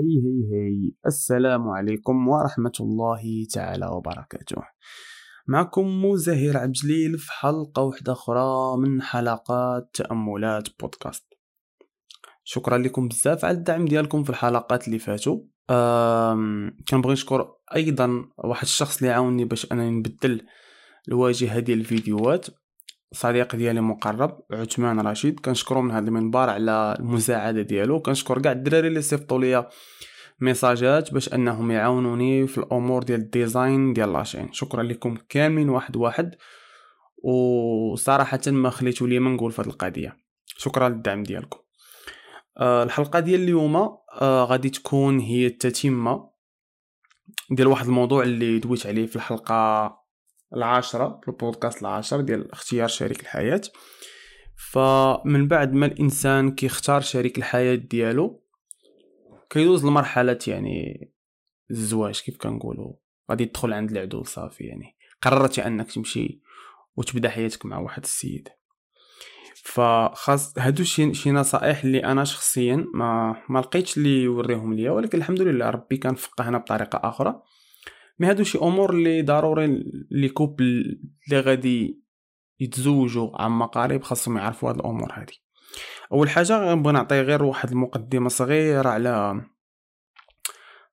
هي هي هي السلام عليكم ورحمة الله تعالى وبركاته. معكم مزهر عبجليل في حلقة واحدة أخرى من حلقات تأملات بودكاست. شكرا لكم بزاف على الدعم ديالكم في الحلقات اللي فاتوا. كنبغي نشكر أيضا واحد الشخص اللي عاوني باش أنني نبدل الواجهة ديال الفيديوهات. صديق ديالي مقرب عثمان رشيد. كنشكرو من هذا المنبر على المساعدة ديالو. كنشكر كاع الدراري اللي صيفطوا ليا ميساجات باش أنهم يعاونوني في الأمور ديال ال design ديال la chaîne. شكرا لكم كاملين واحد واحد. وصراحة ما خليتو لي ما نقول في هذه القضية. شكرا للدعم ديالكم. أه الحلقة ديال اليوم أه غادي تكون هي التتمة ديال واحد الموضوع اللي دويت عليه في الحلقة العاشرة البودكاست العاشر ديال اختيار شريك الحياة. فمن بعد ما الإنسان كيختار شريك الحياة ديالو كيدوز لمرحلة يعني الزواج كيف كنقولوا غادي تدخل عند العدو صافي يعني. قررتي أنك تمشي وتبدا حياتك مع واحد السيد. فخاص هادو شي شي نصائح اللي أنا شخصيا ما ما لقيتش اللي يوريهم ليا ولكن الحمد لله ربي كان فقهنا بطريقة آخرى. mais هادو شي أمور اللي ضروري les couples اللي غادي يتزوجوا عما قريب خاصهم يعرفوا هاد الأمور هادي. أول حاجة غنبغي نعطي غير واحد المقدمة صغيرة على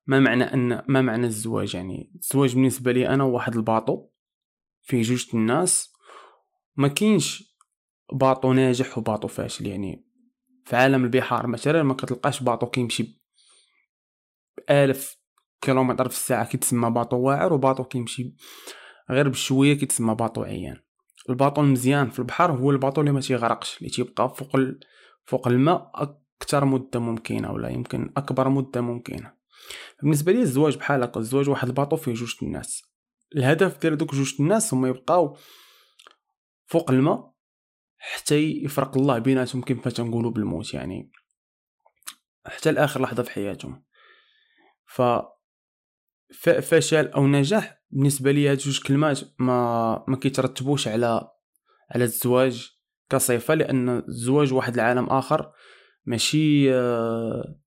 ما معنى ان ما معنى الزواج. يعني الزواج بالنسبة لي أنا واحد ال bateau فيه جوج الناس ما كاينش bateau ناجح و bateau فاشل. يعني في عالم البحار مثلا ما كتلقاش bateau كيمشي بآلف كيلومتر في الساعة كيتسمى bateau واعر و bateau كيمشي. غير بشوية كيتسمى bateau عيان. الباطو المزيان في البحر هو الباطو اللي ما تيغرقش اللي تيبقى فوق ال... فوق الماء أكثر مدة ممكنة ولا يمكن أكبر مدة ممكنة. بالنسبة لي الزواج بحال هكا الزواج واحد الباطو فيه جوج الناس. الهدف ديال دوك جوج الناس هما يبقاو فوق الماء حتى يفرق الله بيناتهم كيف تنقولوا بالموت يعني. حتى لآخر لحظة في حياتهم. ف فشل أو نجاح بالنسبة لي هاد جوج كلمات ما ما كيترتبوش على على الزواج كصفه لأن الزواج واحد العالم آخر. ماشي آه،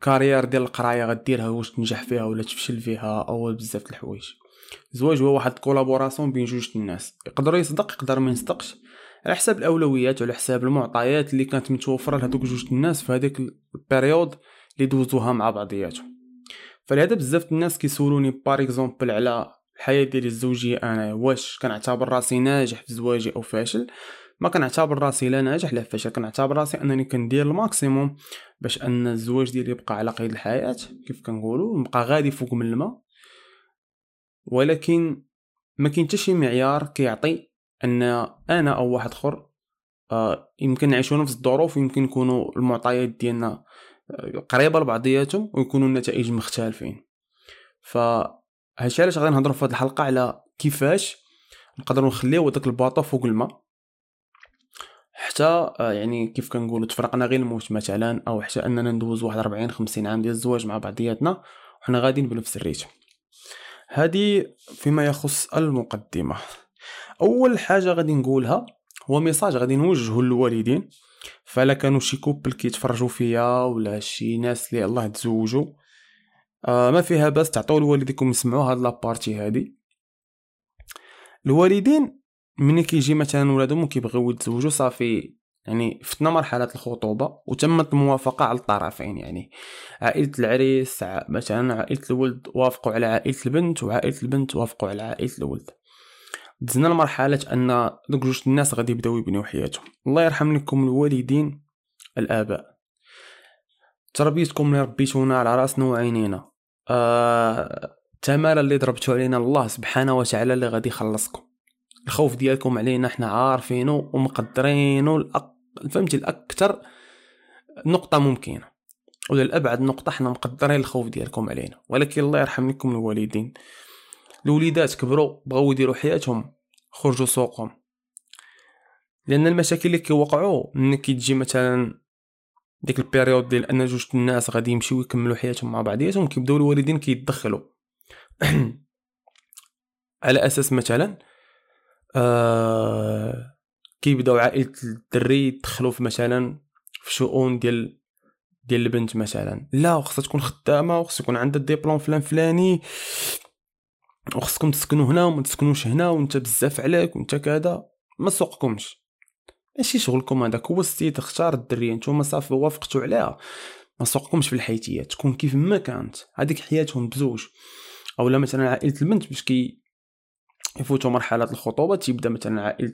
carrière ديال القراية غديرها واش تنجح فيها ولا تفشل فيها أو بزاف الحوايج. الزواج هو واحد collaboration بين جوج الناس. يقدر يصدق يقدر ما يصدقش. على حساب الأولويات وعلى حساب المعطيات اللي كانت متوفرة لهذوك جوج الناس في هذيك ال période اللي دوزوها مع بعضياتهم. فلهذا بزاف الناس كيسولوني par exemple على الحياة ديالي الزوجيه أنا واش كنعتبر راسي ناجح في زواجي أو فاشل؟ ما كنعتبر راسي لا ناجح لا فاشل كنعتبر راسي أنني كندير ال maximum باش أن الزواج ديالي يبقى على قيد الحياة كيف كنقولوا نبقى غادي فوق من الماء. ولكن ما كاين حتى شي معيار كيعطي أن أنا أو واحد آخر آه يمكن نعيشوا نفس الظروف ويمكن يكونوا المعطيات ديالنا قريبة لبعضياتهم ويكونوا النتائج مختلفين. ف هادشي علاش غادي نهضروا في هذه الحلقة على كيفاش نقدروا نخليو داك الباطو فوق الماء. حتى آه، يعني كيف كنقولوا تفرقنا غير الموت مثلا أو حتى أننا ندوز واحد 40 50 عام ديال الزواج مع بعضياتنا وحنا غاديين بنفس الريتم هذه فيما يخص المقدمة. أول حاجة غادي نقولها هو message غادي نوجهه للوالدين. فلا كانوا شي couple كيتفرجوا فيا ولا شي ناس اللي يالله تزوجوا. آه ما فيها باس تعطيو لوالديكم يسمعوا هاد la partie هادي. الوالدين ملي كيجي مثلا ولادهم كيبغيو يتزوجوا صافي يعني فتنا مرحلة الخطوبة وتمت الموافقة على الطرفين يعني عائلة العريس مثلا عائلة الولد وافقوا على عائلة البنت وعائلة البنت وافقوا على عائلة الولد. دزنا لمرحلة أن دوك جوج الناس غادي يبداو يبنيو حياتهم. الله يرحم لكم الوالدين الآباء. تربيتكم اللي ربيتونا على راسنا وعينينا. آه... التمارة اللي ضربتو علينا الله سبحانه وتعالى اللي غادي يخلصكم. الخوف ديالكم علينا حنا عارفينو ومقدرينو الأق... فهمتي؟ الأكثر نقطة ممكنة. ولا الأبعد نقطة حنا مقدرين الخوف ديالكم علينا. ولكن الله يرحم لكم الوالدين. الوليدات كبروا بغاو يديروا حياتهم خرجوا سوقهم. لأن المشاكل اللي كيوقعوا ملي كيتجي مثلا ديك ال période ديال أن جوج الناس غادي يمشيو يكملوا حياتهم مع بعضياتهم كيبداو الوالدين كيتدخلوا. على أساس مثلا آه كيبداو عائلة الدري يدخلوا في مثلا في شؤون ديال ديال البنت مثلا. لا وخصها تكون خدامة وخص يكون عندها ديبلوم فلان فلاني. وخصكم تسكنوا هنا وما تسكنوش هنا وانت بزاف عليك وانت كذا ما سوقكمش. ماشي شغلكم هذاك هو السيد اختار الدرية نتوما صافي وافقتوا عليها. ما سوقكمش في الحياتيه تكون كيف ما كانت. هذيك حياتهم بزوج. أولا مثلا عائلة البنت باش كي يفوتوا مرحلة الخطوبة تيبدأ مثلا عائلة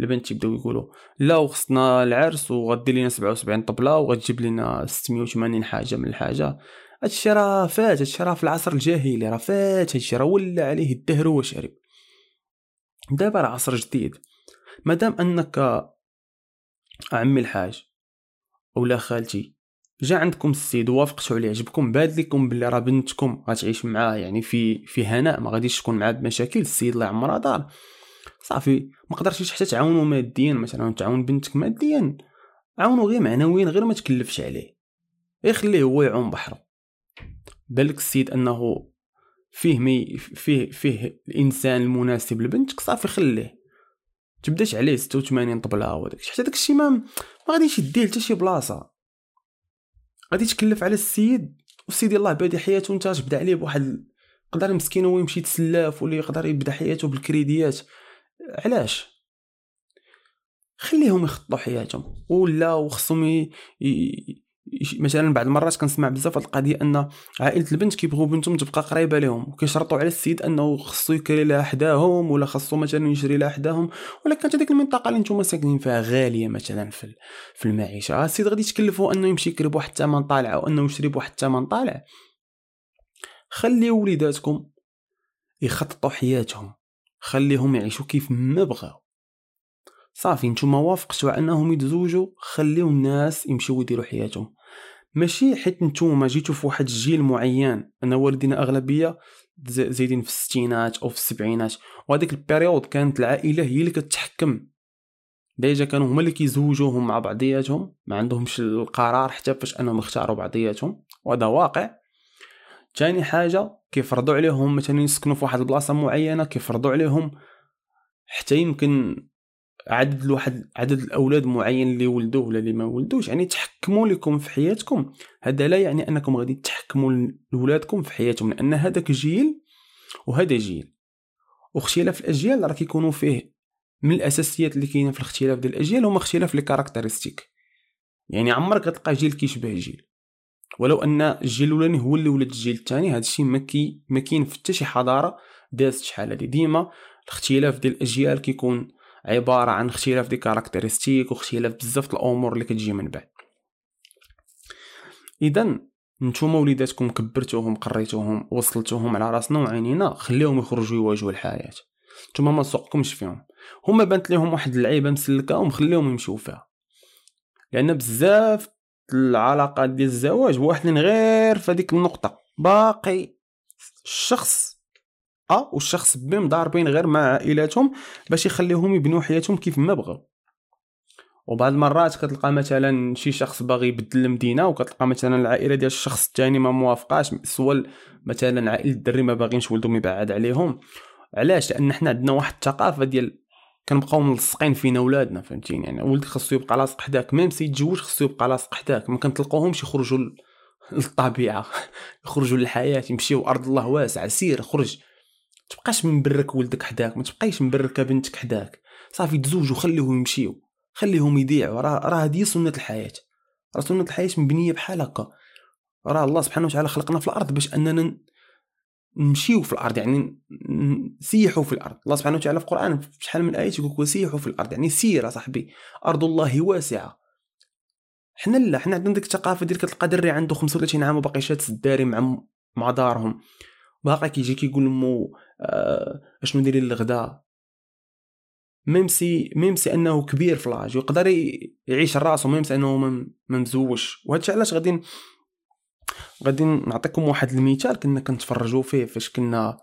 البنت تيبداو يقولوا لا وخصنا العرس وغدير لينا 77 طبلة وغتجيب لنا 680 حاجة من الحاجة. هادشي راه فات هادشي راه في العصر الجاهلي راه فات هادشي راه ولا عليه الدهر وشرب دابا راه عصر جديد. مادام أنك عمي الحاج اولا خالتي جا عندكم السيد ووافقتوا عليه عجبكم باد لكم بلي راه بنتكم غتعيش معاه يعني في في هناء ما غاديش تكون معاه بمشاكل السيد الله يعمرها دار. صافي ما قدرتيش حتى تعاونوا ماديا مثلا تعاون بنتك ماديا عاونوا غير معنويا غير ما تكلفش عليه. غير خليه هو يعوم بحره بالك السيد أنه فيه مي فيه فيه الإنسان المناسب لبنتك صافي خليه. تبداش عليه 86 طبلة وداك حتى داكشي ما ما غاديش يديه حتى شي بلاصة. غادي تكلف على السيد والسيد يلاه بادي حياته وانت تبدا عليه بواحد يقدر مسكين هو يمشي يتسلاف ولا يقدر يبدا حياته بالكريديات. علاش؟ خليهم يخططوا حياتهم. ولا وخصهم. ي... مثلا بعض المرات كنسمع بزاف هاد القضية أن عائلة البنت كيبغيو بنتهم تبقى قريبة لهم وكيشرطوا على السيد أنه خصو يكري لها حداهم ولا خصو مثلا يشري لها حداهم ولا كانت هذيك المنطقة اللي نتوما ساكنين فيها غالية مثلا في في المعيشة. السيد غادي يتكلفوا أنه يمشي يكري بواحد الثمن طالع أو انه يشري بواحد الثمن طالع. خليو وليداتكم يخططوا حياتهم خليهم يعيشوا كيف ما بغاو. صافي نتوما وافقتوا على أنهم يتزوجوا خليو الناس يمشيو يديروا حياتهم. ماشي حيت نتوما جيتو في واحد الجيل معين. أنا والدينا أغلبية زايدين في الستينات أو في السبعينات. وهذيك ال période كانت العائلة هي اللي كتحكم. déjà كانوا هما اللي كيزوجوهم مع بعضياتهم. ما عندهمش القرار حتى فاش أنهم يختاروا بعضياتهم. وهذا واقع. ثاني حاجة كيفرضوا عليهم مثلا يسكنوا في واحد البلاصة معينة كيفرضوا عليهم. حتى يمكن عدد الواحد عدد الأولاد معين اللي ولدوه ولا اللي ما ولدوش يعني تحكموا لكم في حياتكم. هذا لا يعني أنكم غادي تحكموا لولادكم في حياتهم لأن هذاك جيل وهذا جيل. واختلاف الأجيال راه كيكونوا فيه من الأساسيات اللي كاينة في الاختلاف ديال الأجيال هما اختلاف لي كاركتيرستيك يعني عمرك غتلقى جيل كيشبه جيل. ولو أن الجيل الأولاني هو اللي ولد الجيل الثاني هذا الشيء ما كي ما كاين في حتى شي حضارة دازت شحال هادي. ديما الاختلاف ديال الأجيال كيكون عبارة عن اختلاف des caractéristiques واختلاف بزاف الأمور اللي كتجي من بعد. اذا نتوما وليداتكم كبرتوهم قريتوهم وصلتوهم على راسنا وعينينا خليهم يخرجوا يواجهوا الحياة. نتوما ما سوقكمش فيهم. هما بانت لهم واحد اللعيبة مسلكة ومخليهم يمشيو فيها. لأن بزاف العلاقات ديال الزواج واحدين غير في النقطة. باقي الشخص ا والشخص بي مضاربين غير مع عائلاتهم باش يخليهم يبنوا حياتهم كيف ما بغاو. وبعض المرات كتلقى مثلا شي شخص باغي يبدل المدينة وكتلقى مثلا العائلة ديال الشخص الثاني ما موافقاش سوا مثلا عائلة الدري ما باغينش ولدهم يبعد عليهم. علاش؟ لأن حنا عندنا واحد الثقافة ديال كنبقاو ملصقين فينا ولادنا فهمتيني؟ يعني ولدك خصو يبقى لاصق حداك ميم سي يتزوج خصو يبقى لاصق حداك. ما كنتلقاوهمش يخرجوا للطبيعة يخرجوا للحياة يمشيو أرض الله واسع سير خرج. تبقاش مبرك ولدك حداك ما تبقايش مبركه بنتك حداك. صافي تزوجوا خليهم يمشيو خليهم يضيعوا. راه راه هذه سنة الحياة. راه سنة الحياة مبنية بحال هكا. راه الله سبحانه وتعالى خلقنا في الأرض باش أننا نمشيو في الأرض يعني نسيحوا في الأرض. الله سبحانه وتعالى في القرآن شحال من إيه يقول سيحوا في الأرض يعني سير صاحبي. أرض الله واسعة. حنا لا حنا عندنا ديك الثقافه ديال كتلقى دري عنده 35 عام وباقي شاد الداري مع مع دارهم. باقي كيجي كيقول لمو أشنو ندير الغدا même si même si أنه كبير في l'âge ويقدر يعيش راسو même si أنه ما مزوجش وهادشي علاش غادي غادي نعطيكم واحد المثال كنا كنتفرجوا فيه فاش كنا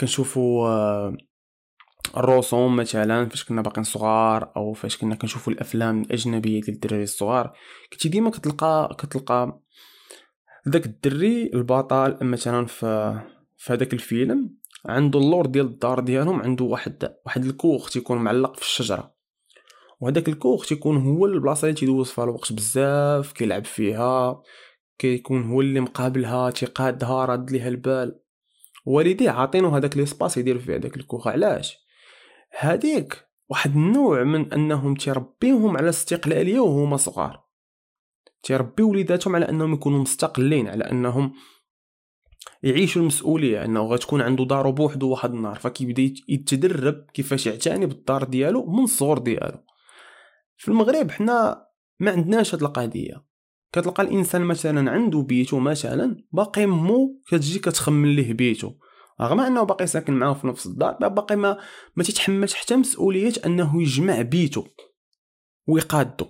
كنشوفوا آه الرسوم مثلا فاش كنا باقيين صغار أو فاش كنا كنشوفوا الأفلام الأجنبية ديال الدراري الصغار. كنتي ديما كتلقى كتلقى داك الدري البطل مثلا في في هذاك الفيلم. عنده اللور ديال الدار ديالهم عنده واحد واحد الكوخ تيكون معلق في الشجرة. وهداك الكوخ تيكون هو البلاصة اللي تيدوز فيها الوقت بزاف كيلعب فيها كيكون هو اللي مقابلها تيقادها راد ليها البال. والديه عاطينو هداك ليسباس يدير فيه هداك الكوخ علاش؟ هاديك واحد النوع من أنهم تربيهم على الاستقلاليه وهما صغار. تربي وليداتهم على أنهم يكونوا مستقلين على أنهم يعيشوا المسؤولية إنه غتكون عنده دارو بوحدو واحد النهار فكيبدا يتدرب كيفاش يعتني بالدار ديالو من الصغر ديالو. في المغرب حنا ما عندناش هاد القضية. كتلقى الإنسان مثلا عنده بيتو مثلا باقي مو كتجي كتخمن ليه بيتو. رغم أنه باقي ساكن معاه في نفس الدار باقي ما ما تتحملش حتى مسؤوليه أنه يجمع بيتو ويقادو.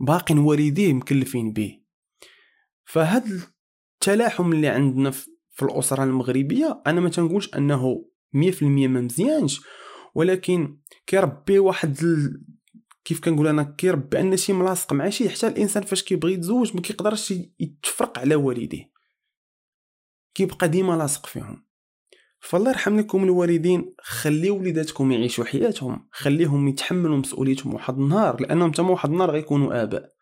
باقي والديه مكلفين به. فهاد التلاحم اللي عندنا في الأسرة المغربية أنا ما تنقولش أنه 100% ما مزيانش ولكن كيربي واحد ال... كيف كنقول أنا كيربي أن شي ملاصق مع شي حتى الإنسان فاش كيبغي يتزوج ما كيقدرش يتفرق على والديه. كيبقى ديما لاصق فيهم. فالله يرحم لكم الوالدين خليو وليداتكم يعيشوا حياتهم خليهم يتحملوا مسؤوليتهم واحد النهار لأنهم تما واحد النهار غيكونوا آباء.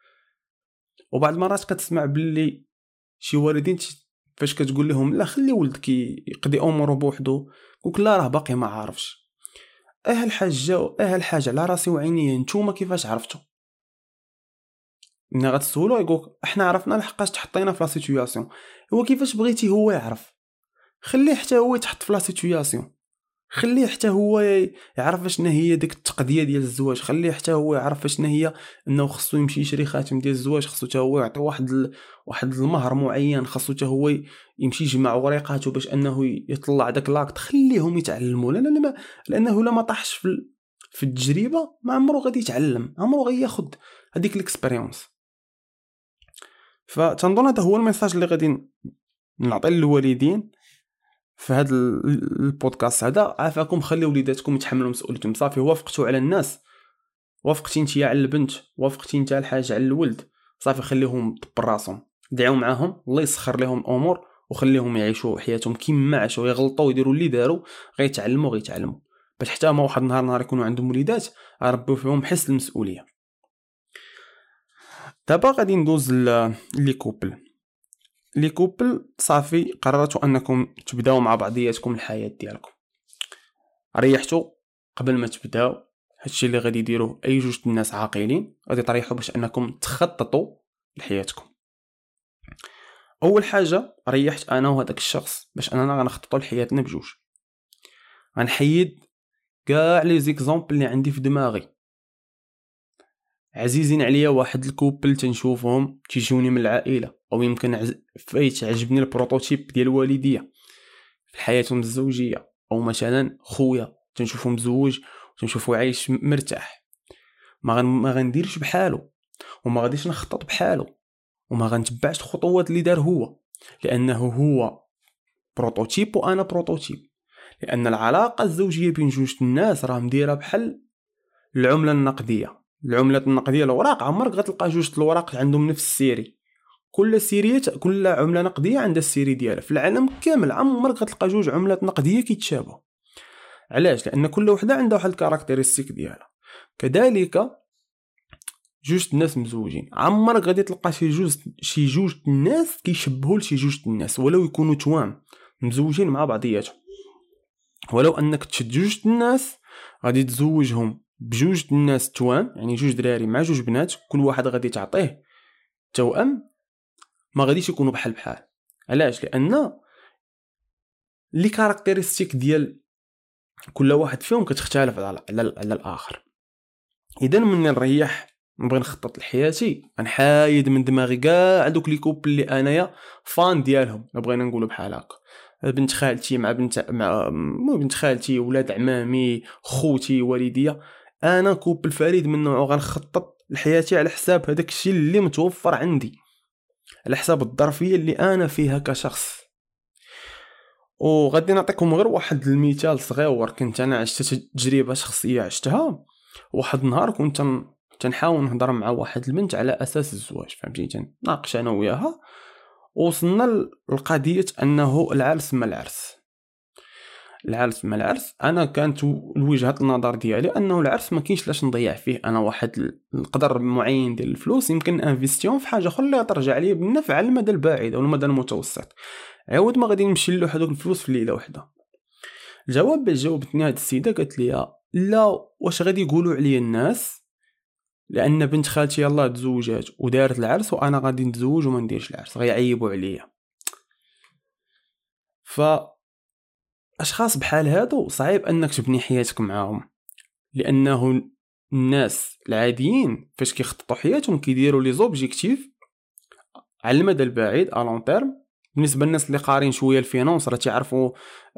وبعض المرات كتسمع باللي شي والدين فاش كتقول لهم لا خلي ولدك يقضي اموره بوحدو قولك لا راه باقي ما عارفش. آه الحاجة آه الحاجة على راسي وعيني نتوما كيفاش عرفتو؟ ملي غتسولو يقولك إحنا عرفنا لحقاش تحطينا في la situation. هو كيفاش بغيتي هو يعرف؟ خليه حتى هو يتحط في la situation. خليه حتى هو يعرف شنو هي ديك التقضية ديال الزواج. خليه حتى هو يعرف شنو هي انه خصو يمشي يشري خاتم ديال الزواج. خصو حتى هو يعطي واحد ال... واحد المهر معين. خصو حتى هو يمشي يجمع وريقاته باش انه يطلع داك l'acte. خليهم يتعلموا. لا لا لا لأنه لا ما طاحش في في التجربة ما عمرو غادي يتعلم. عمرو غياخد هذيك ال expérience فتنظن هذا هو ال message اللي غادي نعطي للوالدين. في هذا البودكاست هذا عافاكم خلي وليداتكم يتحملوا مسؤوليتهم. صافي وافقتوا على الناس. وافقتي انت على البنت. وافقتي انت الحاجة على الولد. صافي خليهم براسهم دعوا معاهم. الله يسخر لهم الأمور وخليهم يعيشوا حياتهم كيما عاشوا. يغلطوا ويديروا اللي داروا غيتعلموا غيتعلموا. باش حتى ما واحد النهار نهار يكونوا عندهم وليدات ربوا فيهم حس المسؤولية. دابا غادي ندوز les couples les couples صافي قررتوا أنكم تبداو مع بعضياتكم الحياة ديالكم. ريحتوا قبل ما تبداو هادشي اللي غادي يديروه أي جوج الناس عاقلين غادي تريحوا باش أنكم تخططوا لحياتكم. أول حاجة ريحت أنا وهذاك الشخص باش أننا غنخططوا لحياتنا بجوج. غنحيد كاع les exemples اللي عندي في دماغي. عزيزين عليا واحد ال couple تنشوفهم تيجوني من العائلة. أو يمكن. فايت عجبني ال prototype ديال الوالديه في حياتهم الزوجية. أو مثلا خويا تنشوفو مزوج تنشوفو عايش مرتاح. ما غن... ما غنديرش بحالو وما غاديش نخطط بحالو وما غنتبعش الخطوات اللي دار هو. لأنه هو prototype وأنا prototype. لأن العلاقة الزوجية بين جوج الناس راه مديرة بحال العملة النقدية. العملات النقدية الاوراق عمرك غتلقى جوج الاوراق عندهم نفس ال série. كل série كل عملة نقدية عندها ال série ديالها. في العالم كامل عمرك غتلقى جوج عملات نقدية كيتشابهوا. علاش؟ لأن كل وحدة عندها واحد ال caractéristique ديالها. كذلك جوج الناس مزوجين. عمرك غادي تلقى شي جوج شي جوج الناس كيشبهوا لشي جوج الناس ولو يكونوا توام مزوجين مع بعضياتهم. ولو أنك تشد جوج الناس غادي تزوجهم بجوج الناس توام يعني جوج دراري مع جوج بنات كل واحد غادي تعطيه توأم ما غاديش يكونوا بحال بحال. علاش؟ لأن les caractéristiques ديال كل واحد فيهم كتختلف على على, على الآخر. إذا من نريح نبغي نخطط لحياتي غنحايد من دماغي كاع دوك les couples اللي أنايا fan ديالهم. بغينا نقولوا بحال هكا بنت خالتي مع بنت مع بنت خالتي ولاد عمامي خوتي والديا. أنا كوبل فريد من نوعه غنخطط لحياتي على حساب هذاك الشيء اللي متوفر عندي. على حساب الظرفيه اللي أنا فيها كشخص. وغادي نعطيكم غير واحد المثال صغير كنت أنا عشت تجربة شخصية عشتها. واحد النهار كنت تنحاول نهضر مع واحد البنت على أساس الزواج فهمتي تناقش أنا وياها. وصلنا لقضية أنه العرس ما العرس. العرس مع العرس أنا كانت وجهه النظر ديالي أنه العرس ما كاينش لاش نضيع فيه. أنا واحد القدر معين ديال الفلوس يمكن انفيستيون في حاجة أخرى اللي ترجع لي بالنفع على المدى البعيد أو المدى المتوسط. عاود ما غادي نمشي له هذوك الفلوس في ليلة واحدة. الجواب باش جاوبتني هاد السيدة قالت لي لا واش غادي يقولوا عليا الناس؟ لأن بنت خالتي يلاه تزوجات ودارت العرس وأنا غادي نتزوج وما نديرش العرس غيعيبوا عليا. ف اشخاص بحال هادو صعيب أنك تبني حياتك معاهم لأنه الناس العاديين فاش كيخططوا حياتهم كيديروا les objectifs على المدى البعيد à long terme بالنسبة للناس اللي قارين شوية ال finance راه تيعرفوا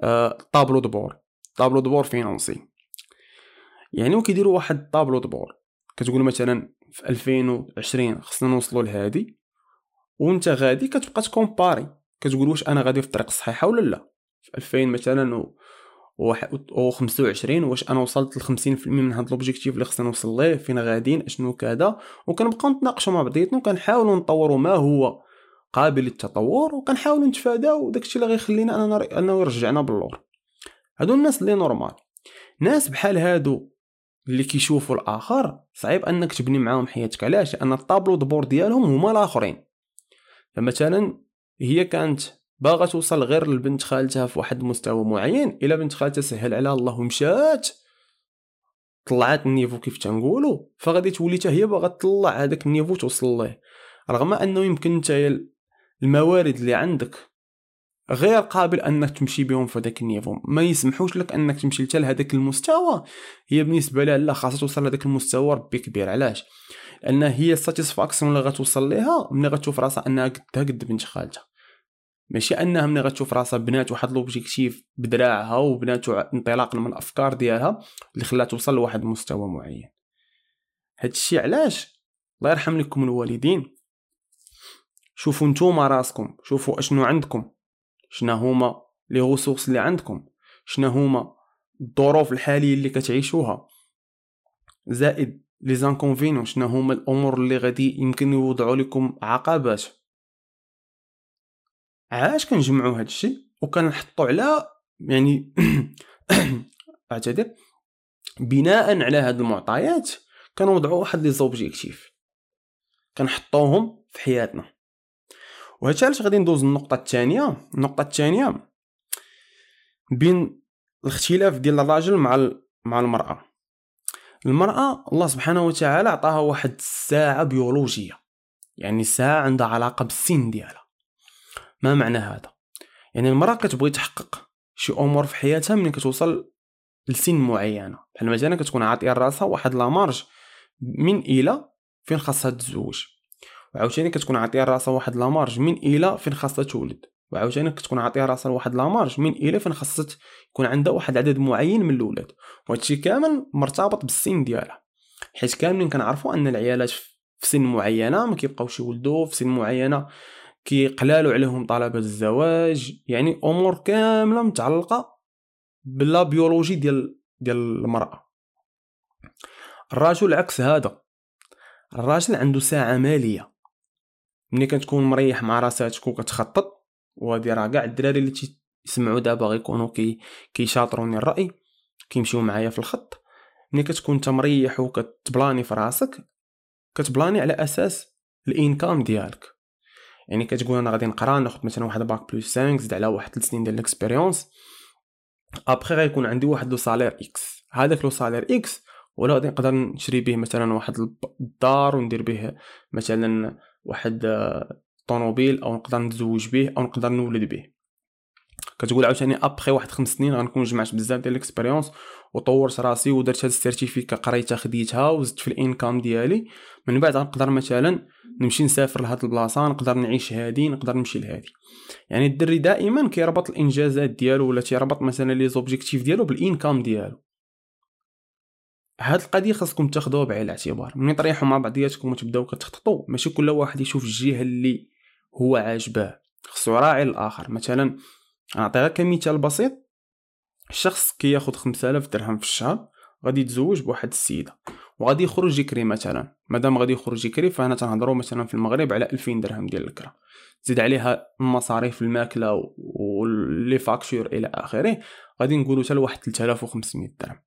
آه tableau de bord tableau de bord financier. يعني وكيديروا واحد tableau de bord كتقول مثلا في 2020 خصنا نوصلوا لهادي وانت غادي كتبقى تكومباري. كتقول واش أنا غادي في الطريق الصحيحة ولا لا؟ في 2000 مثلا و و 25 واش أنا وصلت ل 50% من هاد l'objectif اللي خصنا نوصل ليه فين غاديين أشنو كذا؟ وكنبقاو نتناقشوا مع بعضياتنا وكنحاولوا نطوروا ما هو قابل للتطور وكنحاولوا نتفاداو داكشي اللي غيخلينا أننا أنه يرجعنا باللور. هادو الناس اللي normal. ناس بحال هادو اللي كيشوفوا الآخر صعيب أنك تبني معاهم حياتك. علاش؟ لأن ال tableau de bord ديالهم هما الآخرين. فمثلا هي كانت باغا توصل غير لبنت خالتها في واحد المستوى معين. إلا بنت خالتها سهل عليها الله ومشات طلعت ال niveau كيف تنقولوا فغادي تولي هي باغا تطلع هذاك ال niveau توصل ليه. رغم أنه يمكن انت الموارد اللي عندك غير قابل أنك تمشي بهم في هذاك ال niveau. ما يسمحوش لك أنك تمشي حتى لهذاك المستوى. هي بالنسبة لها لا خاصها توصل لهذاك المستوى ربي كبير. علاش؟ لأن هي ال satisfaction اللي غتوصل ليها ملي غتشوف راسها أنها قدها قد بنت خالتها. ماشي أنها ملي غتشوف راسها بنات واحد l'objectif بدراعها وبنات انطلاقا من الأفكار ديالها اللي خلاها توصل لواحد المستوى معين. هادشي علاش؟ الله يرحم لكم الوالدين. شوفوا نتوما راسكم شوفوا أشنو عندكم شنا هما les ressources اللي عندكم شنا هما الظروف الحالية اللي كتعيشوها. زائد les inconvénients شنا هما الأمور اللي غادي يمكن يوضعوا لكم عقبات علاش كنجمعوا هاد الشيء وكنحطوا على يعني اعتذر بناء على هاد المعطيات كنوضعوا واحد les objectifs كنحطوهم في حياتنا. وهادشي علاش غادي ندوز النقطة الثانية النقطة الثانية بين الاختلاف ديال الراجل مع مع المرأة. المرأة الله سبحانه وتعالى عطاها واحد الساعة بيولوجية يعني ساعة عندها علاقة بالسن ديالها. ما معنى هذا؟ يعني المرأة كتبغي تحقق شي أمور في حياتها ملي كتوصل لسن معينة. بحال مثلا كتكون عاطية راسها واحد لامارج من إلى فين خاصها تزوج وعاوتاني كتكون عاطية راسها واحد لامارج من إلى فين خاصها تولد. وعاوتاني كتكون عاطية راسها واحد لامارج من إلى فين خاصها يكون عندها واحد عدد معين من الأولاد. وهادشي كامل مرتبط بالسن ديالها. حيت كاملين كنعرفوا أن العيالات في سن معينة ما كيبقاوش يولدوا في سن معينة كيقلالوا عليهم طلبات الزواج. يعني أمور كاملة متعلقة بلا بيولوجي ديال ديال المرأة. الرجل عكس هذا. الراجل عنده ساعة مالية. ملي كتكون مريح مع راساتك وكتخطط وهادي راه كاع الدراري اللي تيسمعوا دابا غيكونوا كي كيشاطروني الرأي كيمشيو معايا في الخط. ملي كتكون انت مريح وكتبلاني في راسك كتبلاني على أساس ال income ديالك. يعني كتقول أنا غادي نقرا ناخذ مثلا واحد bac plus 5 زيد على واحد 3 سنين ديال ال expérience ابخي غيكون عندي واحد le salaire X هذاك le salaire X ولا غادي نقدر نشري به مثلا واحد الدار وندير به مثلا واحد طوموبيل أو نقدر نتزوج به أو نقدر نولد به كتقول عاوتاني ابخي واحد خمس سنين غنكون جمعت بزاف ديال ال expérience وطورت راسي ودرت هاد ال certificat قريتها خديتها وزدت في ال income ديالي. من بعد غنقدر مثلا نمشي نسافر لهاد البلاصة نقدر نعيش هادي نقدر نمشي لهادي. يعني الدري دائما كيربط الإنجازات ديالو ولا تيربط مثلا les objectifs ديالو بال income ديالو. هاد القضية خاصكم تاخذوها بعين الاعتبار. ملي طريحوا مع بعضياتكم وتبداو كتخططوا. ماشي كل واحد يشوف الجهة اللي هو عاجباه. خصو يراعي الآخر. مثلا نعطيها كمثال بسيط. الشخص كياخد 5000 درهم في الشهر غادي يتزوج بواحد السيدة وغادي يخرج يكري مثلا. مادام غادي يخرج يكري فهنا تنهضروا مثلا في المغرب على 2000 درهم ديال الكرا. زيد عليها المصاريف الماكلة ولي فاكتور إلى آخره غادي نقولوا حتى لواحد 3500 درهم.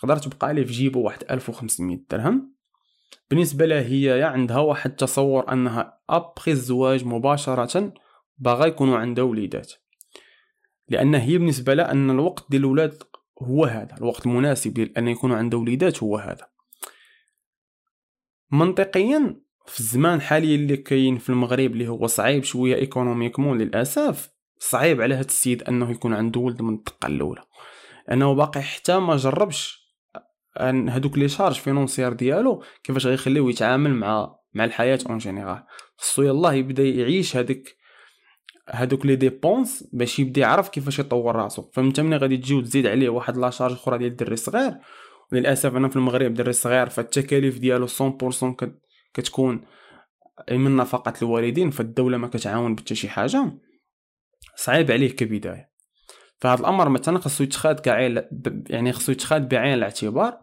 تقدر تبقى عليه في جيبو واحد 1500 درهم. بالنسبة لها هي عندها واحد التصور أنها أبخي الزواج مباشرة باغا يكونوا عندها وليدات. لأن هي بالنسبة لها أن الوقت ديال الولاد هو هذا الوقت المناسب ديال أن يكونوا عندها وليدات هو هذا. منطقيا في الزمان الحالي اللي كاين في المغرب اللي هو صعيب شوية ايكونوميكمون للأسف صعيب على هاد السيد أنه يكون عنده ولد من الدقة الأولى. انه باقي حتى ما جربش أن هادوك les charges financières ديالو كيفاش غيخليوه يتعامل مع مع الحياة en général خصو يلاه يبدأ يعيش هذيك هادوك les dépenses باش يبدا يعرف كيفاش يطور راسو. فانت ملي غادي تجي وتزيد عليه واحد la charge أخرى ديال الدري الصغير. وللأسف أنا في المغرب دري صغير فالتكاليف ديالو 100% كتكون من نفقة الوالدين فالدولة ما كتعاون بتا شي حاجة. صعيب عليه كبداية. فهاد الأمر مثلا خاصو يتخاد كعين يعني خاصو يتخاد بعين الاعتبار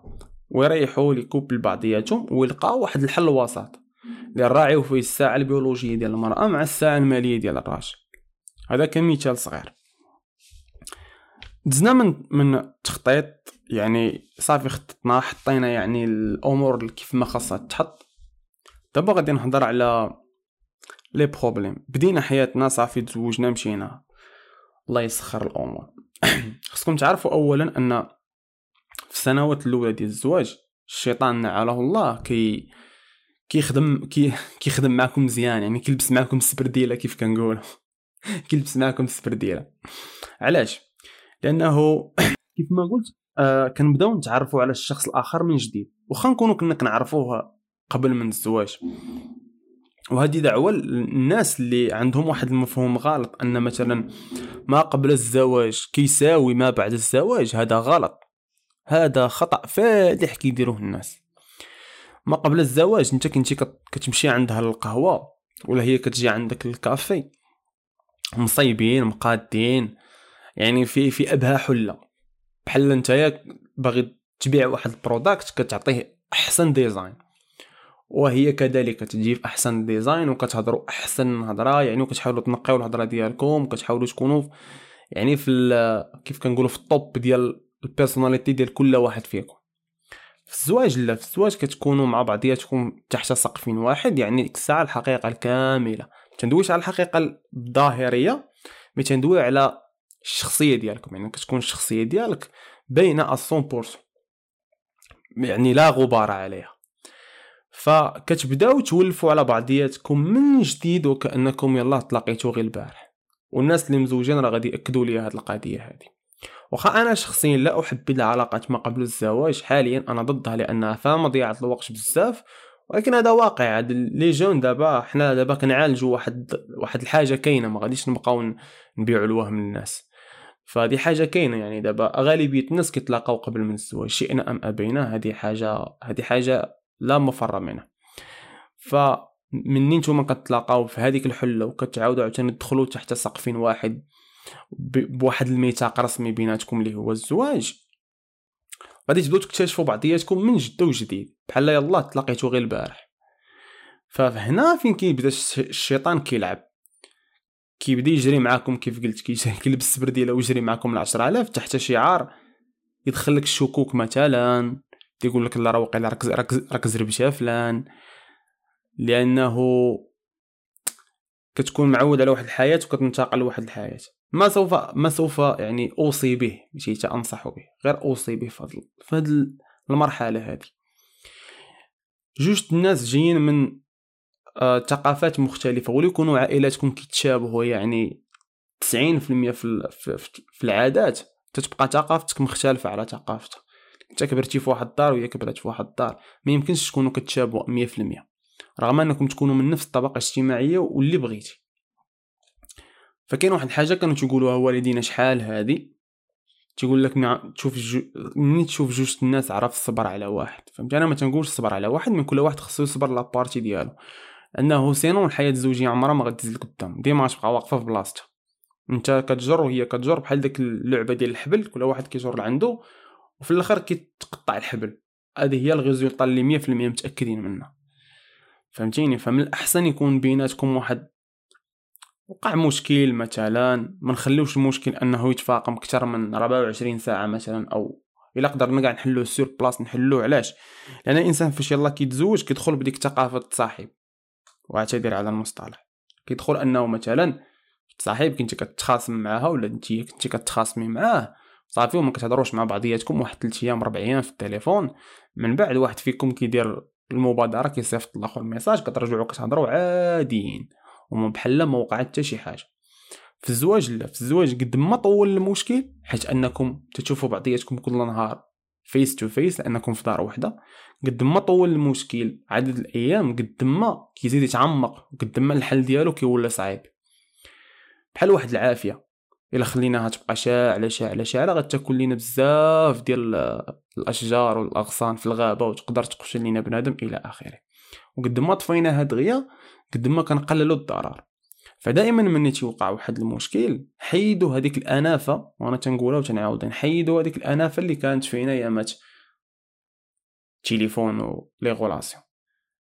ويريحوا لي كوبل بعضياتهم ويلقاو واحد الحل وسط. اللي نراعيو فيه الساعة البيولوجية ديال المرأة مع الساعة المالية ديال الراجل. هذا كمثال صغير. دزنا من من تخطيط يعني صافي خططنا حطينا يعني الأمور كيف ما خاصها تحط. دابا غادي نهضر على les problèmes. بدينا حياتنا صافي تزوجنا مشينا. الله يسخر الأمور. خصكم تعرفوا اولا أن في السنوات الأولى ديال الزواج الشيطان نعاله الله كي كيخدم كي كيخدم معكم مزيان يعني كيلبس معكم السبرديلة كيف كنقول كيلبس معكم السبرديله علاش؟ لأنه كيف ما قلت آه كنبداو نتعرفوا على الشخص الآخر من جديد. واخا نكونوا كنا كنعرفوه قبل من الزواج وهذه دعوة الناس اللي عندهم واحد المفهوم غلط أن مثلا ما قبل الزواج كيساوي ما بعد الزواج. هذا غلط. هذا خطأ فادح كيديروه الناس. ما قبل الزواج انت كنتي كتمشي عندها للقهوة ولا هي كتجي عندك للكافي. مصيبين مقادين. يعني في في ابها حلة. بحال أنت باغي تبيع واحد ال product كتعطيه أحسن design. وهي كذلك تجيب أحسن design وكتهضروا أحسن هضرة يعني وكتحاولوا تنقيو الهضرة ديالكم وكتحاولوا تكونوا يعني في كيف كنقولوا في ال top ديال ال personnalité ديال كل واحد فيكم. في الزواج لا في الزواج كتكونوا مع بعضياتكم تحت سقف واحد يعني ديك الساعة الحقيقة الكاملة. تندويش على الحقيقة الظاهرية مي تندوي على الشخصية ديالكم. يعني كتكون الشخصية ديالك باينة 100% يعني لا غبار عليها. فكتبداو تولفوا على بعضياتكم من جديد وكأنكم يلاه تلاقيتو غير البارح. والناس اللي مزوجين راه غادي يأكدوا لي هاد القضية هذه واخا أنا شخصيا لا أحب العلاقات ما قبل الزواج. حاليا أنا ضدها لأنها فيها مضيعة الوقت بزاف. ولكن هذا واقع. هاد لي جون دابا حنا دابا كنعالجوا واحد واحد الحاجة كاينة ما غاديش نبقاو نبيعوا الوهم للناس. فهذه حاجة كاينة يعني دابا غالبيه الناس كيتلاقاو قبل من الزواج شئنا أم ابينا هذه حاجة هذه حاجة لا مفر منها. ف منين نتوما كتلاقاو في هذيك الحلة وكتعاودوا عاوتاني تدخلوا تحت سقف واحد بواحد الميثاق رسمي بيناتكم اللي هو الزواج؟ غادي تبداو تكتشفوا بعضياتكم من جد وجديد. بحال يلاه تلاقيتو غير البارح. فهنا فين كيبدا الشيطان كيلعب. كيبدا يجري معاكم كيف قلت كيلبس السبر ديالو ويجري معاكم ل 10000 تحت شعار يدخل لك الشكوك مثلا تيقول لك لا راه واقيلا راك راك زربتها فلان. لأنه كتكون معود على واحد الحياة وكتنتقل لواحد الحياة. ما سوف ما سوف يعني أوصي به ماشي أنصح به غير أوصي به في هذه المرحلة هذه. جوج الناس جايين من آه ثقافات مختلفة ولو يكونوا عائلاتكم كيتشابهوا يعني 90% في, في, في العادات تتبقى ثقافتك مختلفة على ثقافتها. أنت كبرتي في واحد الدار وهي كبرت في واحد الدار ما يمكنش تكونوا كتشابهوا 100% رغم أنكم تكونوا من نفس الطبقة الاجتماعية واللي بغيتي. فكاين واحد الحاجة كانوا تيقولوها والدينا شحال هادي؟ تيقول لك تشوف جو... مني تشوف جوج الناس عرف الصبر على واحد. فهمت أنا ما تنقولش الصبر على واحد من كل واحد خصو يصبر la partie ديالو. أنه sinon الحياة الزوجية عمرها ما غتزيد لقدام. ديما غتبقى واقفة في بلاصتها. أنت كتجر وهي كتجر بحال ديك اللعبة ديال الحبل كل واحد كيجر لعندو وفي الآخر كيتقطع الحبل. هذه هي ال résultat اللي 100% متأكدين منها. فهمتيني؟ فمن الأحسن يكون بيناتكم واحد وقع مشكل مثلا ما نخليوش المشكل أنه يتفاقم أكثر من 24 ساعة مثلا أو إلا قدرنا كاع نحلوه sur place نحلوه علاش؟ لأن الإنسان فاش يلاه كيتزوج كيدخل بديك ثقافه الصاحب واعتذر على المصطلح. كيدخل أنه مثلا صاحب كنتي كتخاصم معاها ولا أنت كنتي كتخاصمي معاه؟ صافي وما كتهضروش مع بعضياتكم واحد 3 أيام 4 أيام في التليفون. من بعد واحد فيكم كيدير المبادرة كيصيفط الآخر message كترجعوا كتهضروا عاديين. وما بحال ما وقع حتى شي حاجة. في الزواج لا في الزواج قد ما طول المشكل حيت أنكم تشوفوا بعضياتكم كل نهار face to face لأنكم في دار وحدة قد ما طول المشكل عدد الأيام قد ما كيزيد يتعمق وقد ما الحل ديالو كيولى صعيب. بحال واحد العافية إلا خليناها تبقى شاعلة شاعلة شاعلة غتاكل لينا بزاف ديال الأشجار والأغصان في الغابة وتقدر تقتل لينا بنادم إلى آخره. وقد ما طفيناها دغيا قد ما كنقللوا الضرر. فدائما ملي تيوقع واحد المشكل حيدوا هذيك الأنافة وأنا تنقولها وتنعاود نحيدوا هذيك الأنافة اللي كانت فينا يامات تليفون و لي غولاسيون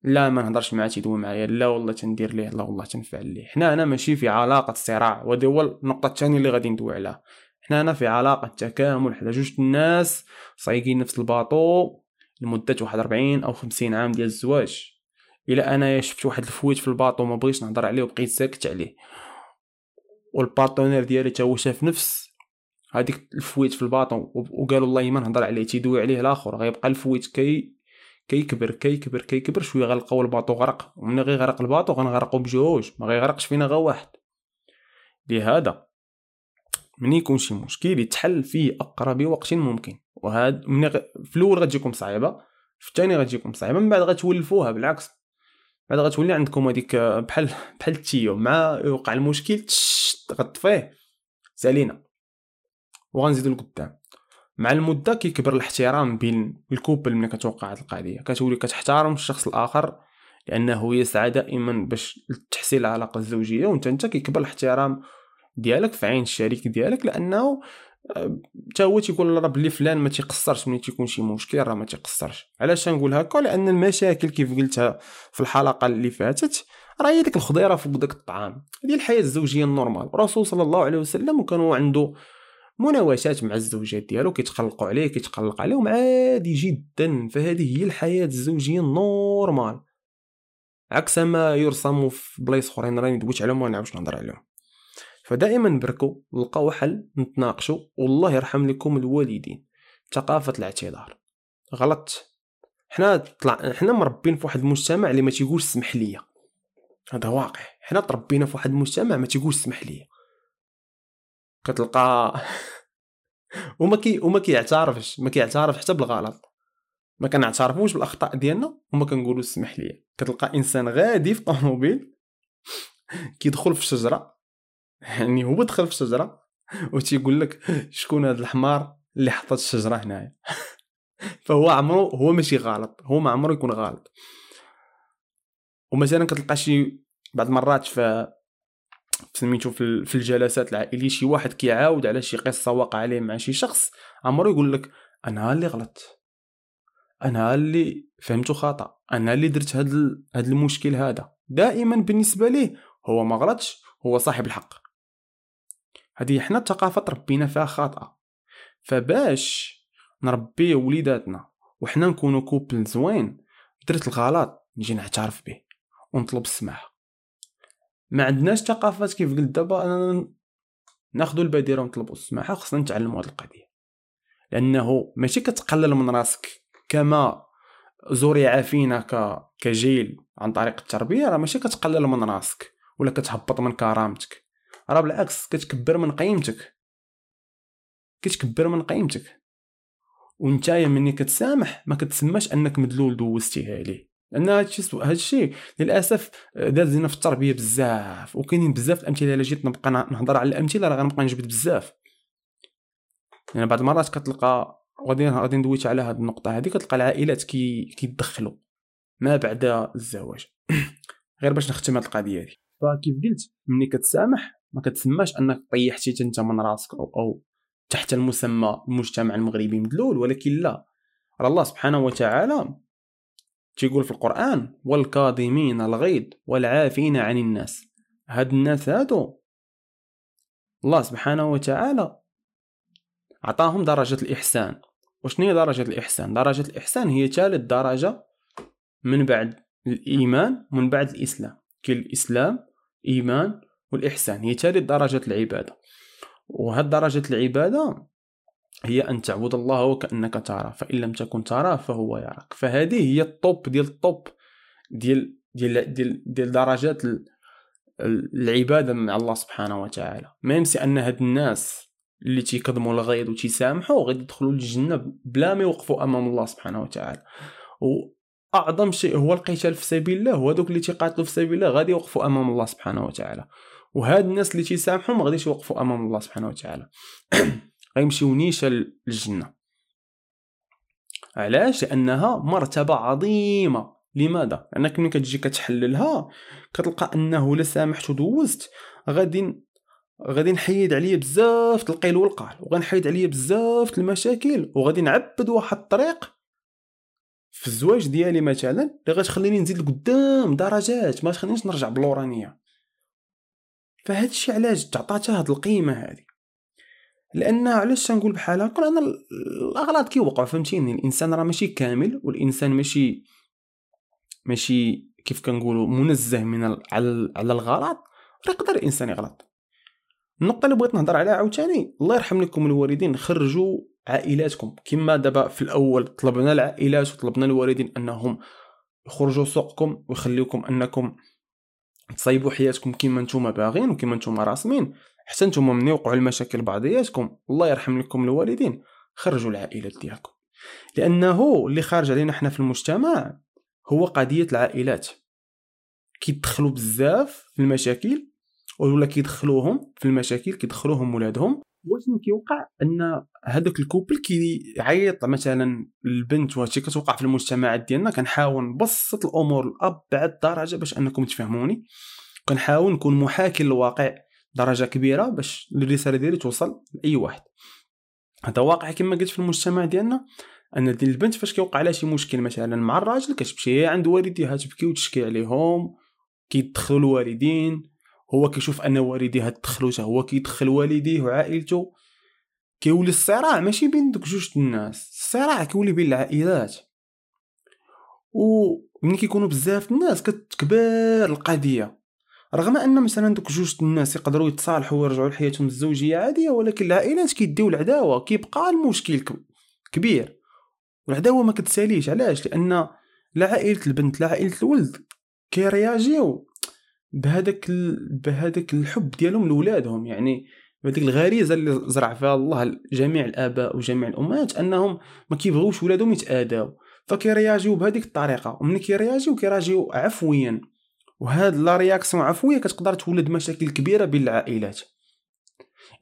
لا ما نهضرش معاه تيدوي معايا لا والله تندير ليه لا والله تنفعل ليه. حنا أنا ماشي في علاقة صراع وهذه هو النقطة الثانية اللي غادي ندوي عليها. حنا أنا في علاقة تكامل حنا جوج الناس صايقين نفس ال bateau لمدة واحد 40 أو 50 عام ديال الزواج. إلا انايا شفت واحد ال fuite في ال bateau ما بغيتش نهضر عليه وبقيت ساكت عليه. وال partenaire ديالي تا هو شاف نفس هذيك ال fuite في ال bateau وقالوا الله ما نهضر عليه تيدوي عليه الآخر. غيبقى ال fuite كي كيكبر كيكبر كيكبر شوية غنلقاو ال bateau غرق وملي غيغرق ال bateau غنغرقو بجوج ما غيغرقش فينا غير واحد. لهذا من يكون شي مشكل يتحل فيه أقرب وقت ممكن. وهاد من غ... في الأول غتجيكم صعيبة في الثاني غتجيكم صعيبة من بعد غتولفوها بالعكس. بعد غتولي عندكم هذيك بحال بحال التيو مع يوقع المشكل غطفيه سالينا وغنزيدو لقدام. مع المدة كيكبر الاحترام بين الكوبل ملي كتوقع هاد القضية. كتولي كتحترم الشخص الآخر لأنه يسعى دائما باش تحسين العلاقه الزوجية وأنت أنت كيكبر الاحترام ديالك في عين الشريك ديالك لأنه حتى هو تيقول راه بلي فلان ما تيقصرش ملي تيكون شي مشكل راه ما تيقصرش. علاش نقول هكا لأن المشاكل كيف قلتها في الحلقة اللي فاتت راه هي ديك الخضيرة فوق داك الطعام. هذه الحياة الزوجية ال normale. الرسول صلى الله عليه وسلم وكانوا عنده مناوشات مع الزوجات ديالو كيتقلقوا عليه كيتقلق عليهم عادي جدا. فهذه هي الحياة الزوجية ال normale. عكس ما يرسم في بلايص أخرين راني دويت عليهم ما نعاودش نهضر عليهم. فدائما بركوا لقاو حل نتناقشوا والله يرحم لكم الوالدين. ثقافة الاعتذار. غلط. حنا طلع حنا مربين في واحد المجتمع اللي ما تيقولش سمح لي هذا واقع. حنا تربينا في واحد المجتمع ما تيقولش سمح لي كتلقى وما كي وما كيعترفش ما كيعترف حتى بالغلط. ما كنعترفوش بالأخطاء ديالنا وما كنقولوا سمح لي كتلقى إنسان غادي في طوموبيل كيدخل في الشجره يعني هو دخل في الشجرة وتيقول لك شكون هذا الحمار اللي حطت الشجرة هنايا؟ فهو عمرو هو ماشي غلط هو ما عمرو يكون غلط ومثلا كتلقى شي بعض المرات في سميتو في الجلسات العائلية شي واحد كيعاود على شي قصة واقع عليه مع شي شخص عمرو يقول لك أنا اللي غلط. أنا اللي فهمته خطأ. أنا اللي درت هاد هاد المشكل هذا. دائما بالنسبة ليه هو ما غلطش هو صاحب الحق. هذه حنا الثقافه تربينا فيها خاطئة. فباش نربي وليداتنا وحنا نكونوا كوبل زوين درت الغلط نجي نعترف به ونطلب السماح. ما عندناش ثقافات كيف قلت دابا أنا ناخذوا البادره ونطلبوا السماحه خصنا نتعلموا هذه القضية. لأنه ماشي كتقلل من راسك كما زرع فينا. كجيل عن طريق التربية راه ماشي كتقلل من راسك ولا كتهبط من كرامتك. راه بالعكس كتكبر من قيمتك. كتكبر من قيمتك. وانتايا مني كتسامح ما كتسماش انك مدلول دوزتيها ليه. لأن هادشي هادشي للأسف دازنا في التربية بزاف وكاينين بزاف الأمثلة. إلا جيت نبقى نهضر على الأمثلة راه غنبقى نجبد بزاف. يعني بعض المرات كتلقى غادي غادي ندويت على هاد النقطة هادي كتلقى العائلات كي كيتدخلوا ما بعد الزواج. غير باش نختم هاد القضية هادي. فكيف قلت؟ ملي كتسامح ما كتسماش أنك طيحتي أنت من راسك أو, أو تحت المسمى المجتمع المغربي مدلول ولكن لا. راه الله سبحانه وتعالى تيقول في القرآن والكاظمين الغيظ والعافين عن الناس هاد الناس هادو الله سبحانه وتعالى عطاهم درجة الإحسان. وشنو هي درجة الإحسان؟ درجة الإحسان هي ثالث درجة من بعد الإيمان من بعد الإسلام. كي الإسلام إيمان والإحسان. هي ثالث درجة العبادة. وهاد درجة العبادة هي أن تعبد الله وكأنك تراه. فإن لم تكن تراه فهو يراك. فهذه هي الطوب ديال الطوب ديال ديال ديال, ديال درجات العبادة مع الله سبحانه وتعالى. ميم سي أن هاد الناس اللي تيكظموا الغيظ وتيسامحوا غادي يدخلوا للجنة بلا ما يوقفوا أمام الله سبحانه وتعالى. وأعظم شيء هو القتال في سبيل الله. وهذوك اللي تيقاتلوا في سبيل الله غادي يوقفوا أمام الله سبحانه وتعالى. وهاد الناس اللي تيسامحوا ما غاديش يوقفوا امام الله سبحانه وتعالى. غيمشيو نيشان للجنة. علاش؟ لأنها مرتبة عظيمة. لماذا؟ لأنك ملي كتجي كتحللها كتلقى أنه إلا سامحت ودوزت غادي غادي نحيد عليا بزاف القيل والقال وغنحيد عليا بزاف المشاكل وغادي نعبد واحد الطريق في الزواج ديالي مثلا اللي غتخليني نزيد لقدام درجات ما تخلينيش نرجع بالورانيه فهاد الشيء علاش تعطاتها هاد القيمة هادي؟ لأن علاش تنقول بحال هكا؟ أنا الأغلاط كيوقعوا فهمتيني؟ الإنسان راه ماشي كامل والإنسان ماشي ماشي كيف كنقولوا منزه من على على الغلط راه يقدر الإنسان يغلط. النقطة اللي بغيت نهضر عليها عاوتاني الله يرحم لكم الوالدين خرجوا عائلاتكم. كما دابا في الأول طلبنا العائلات وطلبنا الوالدين أنهم يخرجوا سوقكم ويخليوكم أنكم تصايبوا حياتكم كما نتوما باغين وكما نتوما راسمين. حتى نتوما من يوقعوا المشاكل بعضياتكم الله يرحم لكم الوالدين. خرجوا العائلات ديالكم. لأنه اللي خارج علينا حنا في المجتمع هو قضية العائلات. كيدخلوا بزاف في المشاكل ولا كيدخلوهم في المشاكل كيدخلوهم ولادهم. وشنو كيوقع أن هذاك الكوبل كيعيط. مثلا البنت وهادشي كتوقع في المجتمعات ديالنا كنحاول نبسط الأمور لأبعد درجة باش أنكم تفهموني. كنحاول نكون محاكي للواقع درجة كبيرة باش الرسالة ديالي توصل لأي واحد. هذا واقع كما قلت في المجتمع ديالنا أن دي البنت فاش كيوقع لها شي مشكل مثلا مع الراجل كتمشي عند والديها تبكي وتشكي عليهم كيدخلوا الوالدين. هو كيشوف أن والديه دخلوا هو كيدخل والديه وعائلته كيولي الصراع ماشي بين دوك جوج الناس الصراع كيولي بين العائلات. و ملي كيكونوا بزاف الناس كتكبر القضية. رغم أن مثلا دوك جوج الناس يقدروا يتصالحوا ويرجعوا لحياتهم الزوجية عادية ولكن العائلات كيديو العداوة كيبقى المشكل كبير. والعداوة ما كتساليش علاش؟ لأن لا عائله البنت لا عائله الولد كيرياجيو. بهذاك بهذاك الحب ديالهم لولادهم. يعني بهذيك الغريزة اللي زرع فيها الله جميع الآباء وجميع الأمهات أنهم ما كيبغيوش ولادهم يتآداو. فكيرياجيو بهذيك الطريقة وملي كيرياجيو كيرياجيو عفويا. وهاد la réaction عفوية كتقدر تولد مشاكل كبيرة بين العائلات.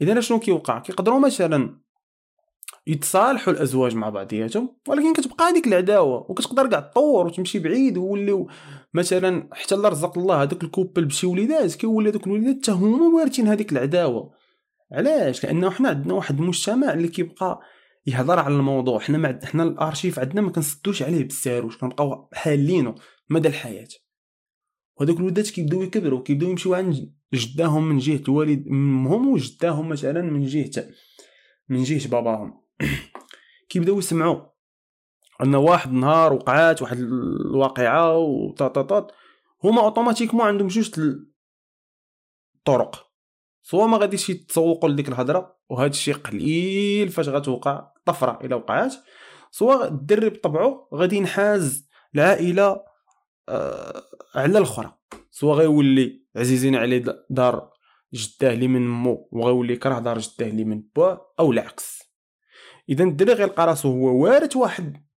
اذا شنو كيوقع؟ كيقدروا مثلا يتصالحوا الأزواج مع بعضياتهم ولكن كتبقى هذيك العداوة وكتقدر كاع تطور وتمشي بعيد ويوليو مثلا حتى الله رزق الله هذاك ال couple بشي وليدات كيولي هذوك الوليدات حتى هما وارثين هذيك العداوة. علاش؟ لأنه حنا عندنا واحد المجتمع اللي كيبقى يهضر على الموضوع. حنا مع... حنا الأرشيف عندنا ما كنسدوش عليه بالساروش كنبقاو حالينه مدى الحياة. وهذوك الوليدات كيبداو يكبروا كيبداو يمشيو عند جداهم من جهة الوالد امهم وجداهم مثلا من جهه من جهة باباهم. كيبداو يسمعوا ان واحد نهار وقعات واحد الواقعة وطاطاطات هما اوتوماتيكمون عندهم جوج الطرق. سوا ما غاديش يتسوقوا لديك الهضره وهذا الشيء قليل فاش غتوقع طفرة إلى وقعات. سوا الدري بطبعه غادي ينحاز العائلة آه على الأخرى. سوا غيولي عزيزين عليه دار جداه لي من مو وغيولي كره دار جداه لي من باه أو العكس. اذا الدري غيلقى راسو هو وارث واحد.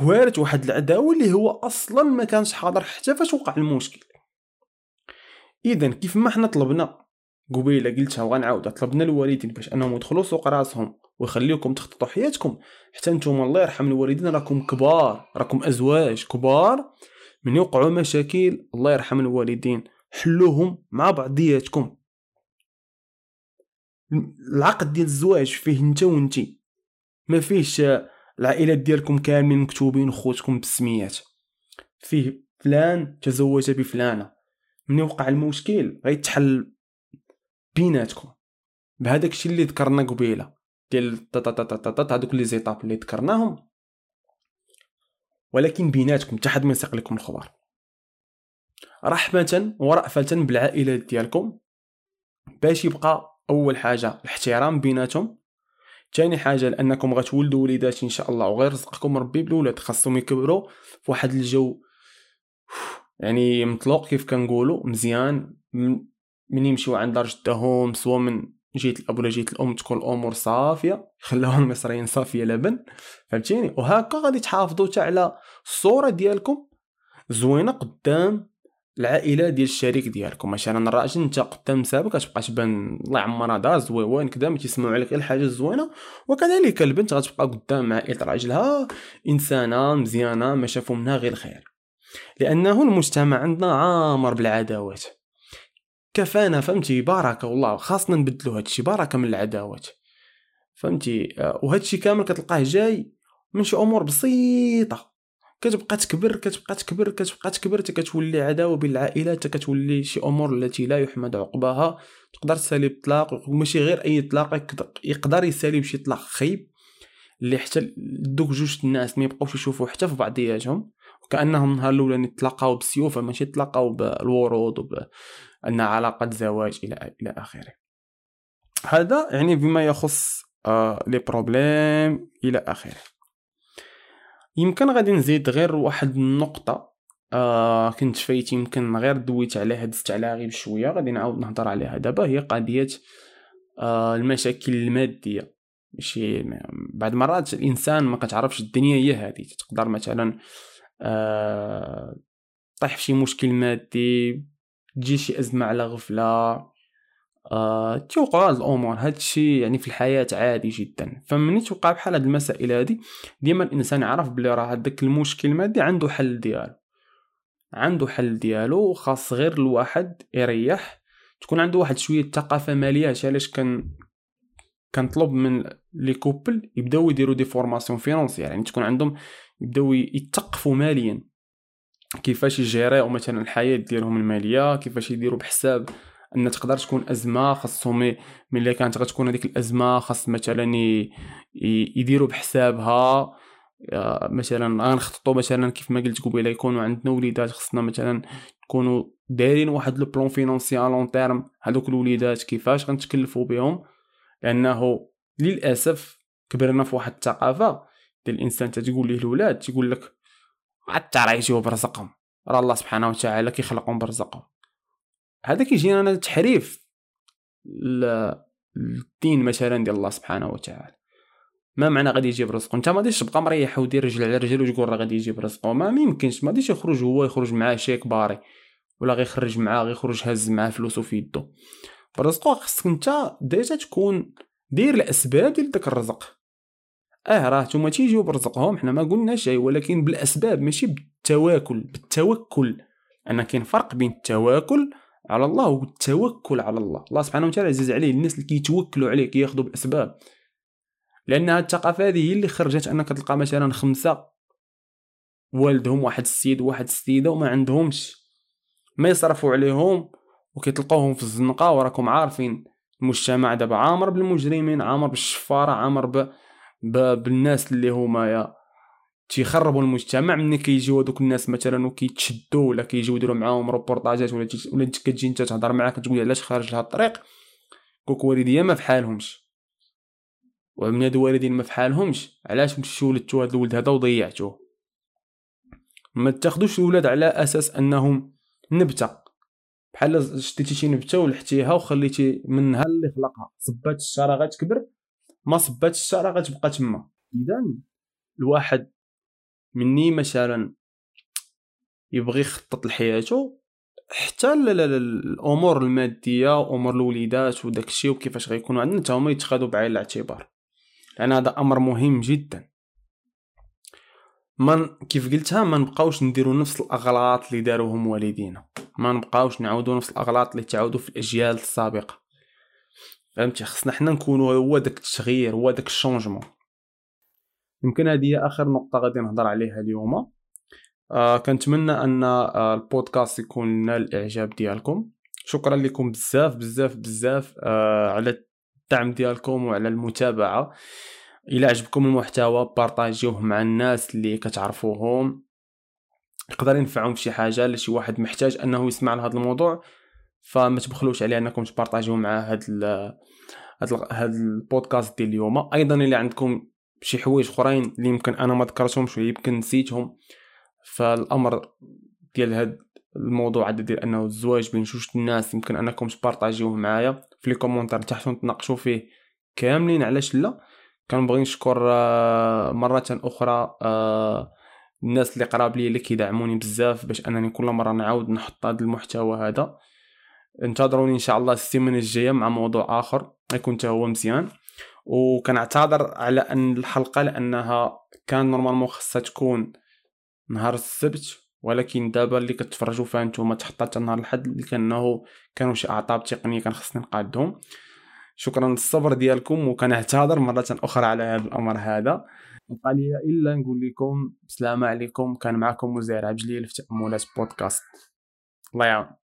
وارث واحد العداوة اللي هو أصلا ما كانش حاضر حتى فاش وقع المشكل. اذا كيف ما حنا طلبنا قبيلة قلتها وغنعاودها طلبنا الوالدين باش أنهم يدخلوا سوق راسهم ويخليوكم تخططوا حياتكم. حتى نتوما الله يرحم الوالدين راكم كبار راكم أزواج كبار. من يوقعوا مشاكل الله يرحم الوالدين حلوهم مع بعضياتكم. العقد ديال الزواج فيه انت وانتي ما فيهش العائلات ديالكم كاملين مكتوبين خوتكم بالسميات فيه فلان تزوج بفلانه من وقع المشكل؟ غيتحل بيناتكم. بهذاك الشيء اللي ذكرنا قبيلة. ديال هذوك لي زيتاب اللي ذكرناهم. ولكن بيناتكم حتى حد ما يسيق لكم الخبر. رحمة ورأفة بالعائلات ديالكم. باش يبقى أول حاجة الاحترام بيناتهم. تاني حاجة لأنكم غتولدوا وليدات إن شاء الله وغير رزقكم ربي بالولاد خاصهم يكبروا في واحد الجو يعني مطلوق كيف كنقولوا مزيان من يمشيو عند دار جدهم سوا من جهة الأب ولا جهة الأم تكون الأمور صافية خلاوها المصريين صافية لبن فهمتيني؟ وهكا غادي تحافظوا حتى على الصورة ديالكم زوينة قدام العائلة ديال الشريك ديالكم. مثلا الراجل أنت قدام سابق كتبقى تبان الله يعمرها دار زوين كذا ما تيسمعوا عليك غير الحاجة الزوينة. وكذلك البنت غتبقى قدام عائلة راجلها إنسانة مزيانة ما شافوا منها غير الخير. لأنه المجتمع عندنا عامر بالعداوات. كفانا فهمتي؟ بركه والله خاصنا نبدلو هادشي. بركه من العداوات. فهمتي؟ آه، وهادشي كامل كتلقاه جاي من شي أمور بسيطة. كتبقى تكبر كتبقى تكبر كتبقى تكبر حتى كتولي عداوة بين العائلات حتى كتولي شي أمور التي لا يحمد عقباها. تقدر تسالي بطلاق وماشي غير أي طلاق يقدر يسالي بشي طلاق خيب اللي حتى دوك جوج الناس ما يبقاوش يشوفوا حتى في بعضياتهم. وكأنهم النهار الأولاني تلاقاو بسيوف ماشي تلاقاو بالورود وبأن علاقة زواج إلى إلى آخره. هذا يعني بما يخص آه les problèmes إلى آخره. يمكن غادي نزيد غير واحد النقطة. آه كنت فايت يمكن غير دويت عليها دزت عليها غير بشوية. غادي نعاود نهضر عليها. دابا هي قضية آه المشاكل المادية. ماشي بعد مرات الإنسان ما كتعرفش الدنيا هي هذه. تقدر مثلا آه طيح في شي مشكل مادي تجي شي أزمة على غفلة. آه توقع هاد الأمور هادشي يعني في الحياة عادي جدا. فمني توقع بحال هاد المسائل هادي ديما الإنسان يعرف بلي راه هداك المشكل المادي عنده حل ديالو. عنده حل ديالو وخاص غير الواحد يريح. تكون عنده واحد شوية ثقافة مالية علاش كان كنطلب من les couples يبداو يديروا des formations financières. يعني تكون عندهم يبداو يتقفوا ماليا. كيفاش يجيريو مثلا الحياة ديالهم المالية كيفاش يديروا بحساب أن تقدر تكون أزمة خاصهم ملي كانت غتكون هذيك الأزمة خاص مثلا يديروا بحسابها. مثلا غنخططوا مثلا كيف ما قلت قبيلة يكونوا عندنا وليدات خصنا مثلا نكونوا دايرين واحد le plan financier à long terme. هذوك الوليدات كيفاش غنتكلفوا بهم لأنه للأسف كبرنا في واحد الثقافة ديال الإنسان تقول ليه الاولاد تيقول لك حتى راه يجيو برزقهم راه الله سبحانه وتعالى كيخلقهم برزقهم. هذا كيجينا أنا تحريف للدين مثلا ديال الله سبحانه وتعالى. ما معنى غادي يجيب رزقه؟ أنت ما غاديش تبقى مريح ودير رجل على رجل وتقول راه غادي يجيب رزقه. ما يمكنش ما غاديش يخرج هو يخرج معاه chèque barré ولا غيخرج معاه غيخرج هز معاه فلوسو في يدو. برزقو خصك أنت déjà تكون دير الأسباب ديال داك الرزق. آه راه نتوما تيجيو برزقهم حنا ما قلناش شيء ولكن بالأسباب ماشي بالتواكل. بالتوكل. أنا كاين فرق بين التواكل على الله والتوكل على الله. الله سبحانه وتعالى عزيز عليه الناس اللي كيتوكلوا عليه كياخذوا بالاسباب لأن الثقافة هذه هي اللي خرجت أنك تلقى مثلا خمسة والدهم واحد السيد وواحد السيدة وما عندهمش. ما يصرفوا عليهم وكيتلقوهم في الزنقة وراكم عارفين المجتمع دابا عامر بالمجرمين عامر بالشفارة عامر ب... ب... بالناس اللي هما يا تيخربوا المجتمع ملي كيجيو هذوك الناس مثلا وكيتشدوا ولا كيجيو يديروا معاهم روبورتاجات ولا. ولا كتجي انت تهضر معاه كتقول علاش خارج لهاد الطريق؟ كوك والديا ما فحالهمش. ومن هاد الوالدين ما فحالهمش علاش مشيتو ولدتو هاد الولد هذا وضيعتوه ما تاخدوش الولاد على أساس أنهم نبتة. بحال شديتي شي نبتة ولحتيها وخليتي منها اللي خلقها. صبات الشجره غتكبر ما صبات الشجره غتبقى تما. اذا الواحد مني مثلا يبغي يخطط لحياته حتى الأمور المادية وامور الوليدات وداك الشيء وكيفاش غيكونوا عندنا حتى هما يتخذوا بعين الاعتبار. لأن هذا أمر مهم جدا. ما كيف قلتها ما نبقاوش نديرو نفس الأغلاط اللي داروهم والدينا. ما نبقاوش نعاودو نفس الأغلاط اللي تعاودوا في الأجيال السابقة. فهمتي؟ خصنا حنا نكونوا هو داك التغيير هو داك الشونجمون. يمكن هذه هي آخر نقطة غادي نهضر عليها اليوم. آه كنتمنى أن آه البودكاست يكون نال الإعجاب ديالكم. شكرا لكم بزاف بزاف بزاف آه على الدعم ديالكم وعلى المتابعة. إلى عجبكم المحتوى بارطاجيوه مع الناس اللي كتعرفوهم. يقدر ينفعهم شي حاجة لشي واحد محتاج أنه يسمع لهذا الموضوع فما تبخلوش عليه أنكم تبارطاجيو مع هاد هاد البودكاست ديال اليوم. أيضا إلى عندكم شي حوايج أخرين اللي يمكن أنا ما ذكرتهمش يمكن نسيتهم. فالأمر ديال هاد الموضوع هذا ديال أنه الزواج بين جوج الناس يمكن أنكم تبارطاجيوه معايا. في les commentaires تحت نتناقشوا فيه كاملين علاش لا؟ كنبغي نشكر آه، مرة أخرى آه، الناس اللي قراب لي اللي كيدعموني بزاف باش أنني كل مرة نعاود نحط هذا المحتوى هذا. انتظروني إن شاء الله السيمانة الجاية مع موضوع آخر. يكون هو مزيان. وكنعتذر على أن الحلقة لأنها كان نورمالمون خصها تكون نهار السبت ولكن دابا اللي كتفرجوا فيها نتوما تحطات نهار الحد اللي كانه كانوا شي أعطاب تقنية كان خصني نقادهم. شكرا للصبر ديالكم وكنعتذر مرة أخرى على هذا الأمر هذا. بقى لي إلا نقول لكم السلام عليكم كان معكم مزير عبد في تأملات بودكاست. الله يعاون.